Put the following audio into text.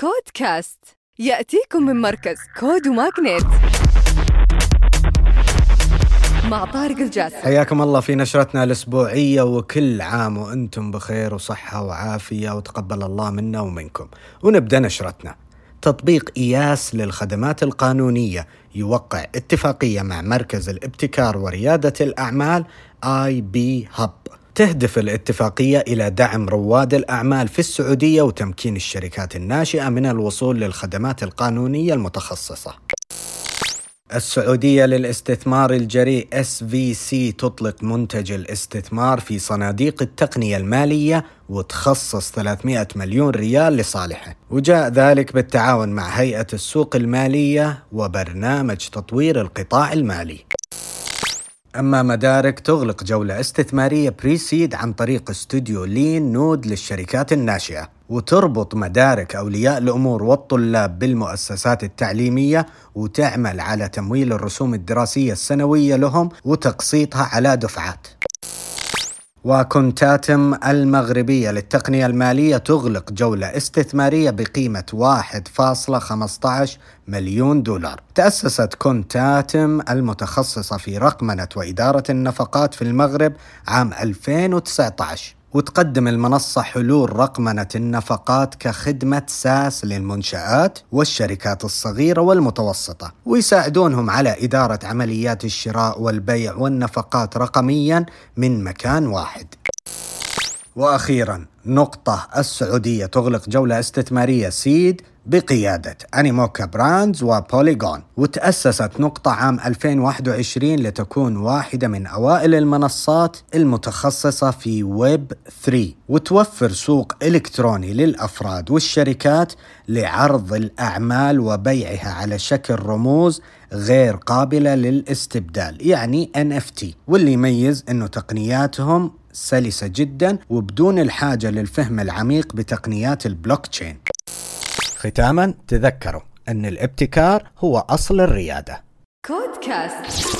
كود كاست يأتيكم من مركز كود وماغنيت مع طارق الجاسم. حياكم الله في نشرتنا الأسبوعية وكل عام وأنتم بخير وصحة وعافية وتقبل الله منا ومنكم. ونبدأ نشرتنا. تطبيق إياس للخدمات القانونية يوقع اتفاقية مع مركز الابتكار وريادة الأعمال IP Hub. تهدف الاتفاقية إلى دعم رواد الأعمال في السعودية وتمكين الشركات الناشئة من الوصول للخدمات القانونية المتخصصة. السعودية للاستثمار الجريء SVC تطلق منتج الاستثمار في صناديق التقنية المالية وتخصص 300 مليون ريال لصالحه وجاء ذلك بالتعاون مع هيئة السوق المالية وبرنامج تطوير القطاع المالي أما مدارك تغلق جولة استثمارية بريسيد عن طريق استوديو لين نود للشركات الناشئة وتربط مدارك أولياء الأمور والطلاب بالمؤسسات التعليمية وتعمل على تمويل الرسوم الدراسية السنوية لهم وتقسيطها على دفعات. وكونتاتم المغربية للتقنية المالية تغلق جولة استثمارية بقيمة 1.15 مليون دولار. تأسست كونتاتم المتخصصة في رقمنة وإدارة النفقات في المغرب عام 2019 وتقدم المنصة حلول رقمنة النفقات كخدمة ساس للمنشآت والشركات الصغيرة والمتوسطة ويساعدونهم على إدارة عمليات الشراء والبيع والنفقات رقميا من مكان واحد. وأخيرا نقطة السعودية تغلق جولة استثمارية seed بقيادة أنيموكا براندز وبوليغون وتأسست نقطة عام 2021 لتكون واحدة من أوائل المنصات المتخصصة في ويب 3 وتوفر سوق إلكتروني للأفراد والشركات لعرض الأعمال وبيعها على شكل رموز غير قابلة للاستبدال يعني NFT واللي يميز أنه تقنياتهم سلسة جدا وبدون الحاجة للفهم العميق بتقنيات البلوك تشين. ختاما تذكروا أن الابتكار هو أصل الريادة. كود كاست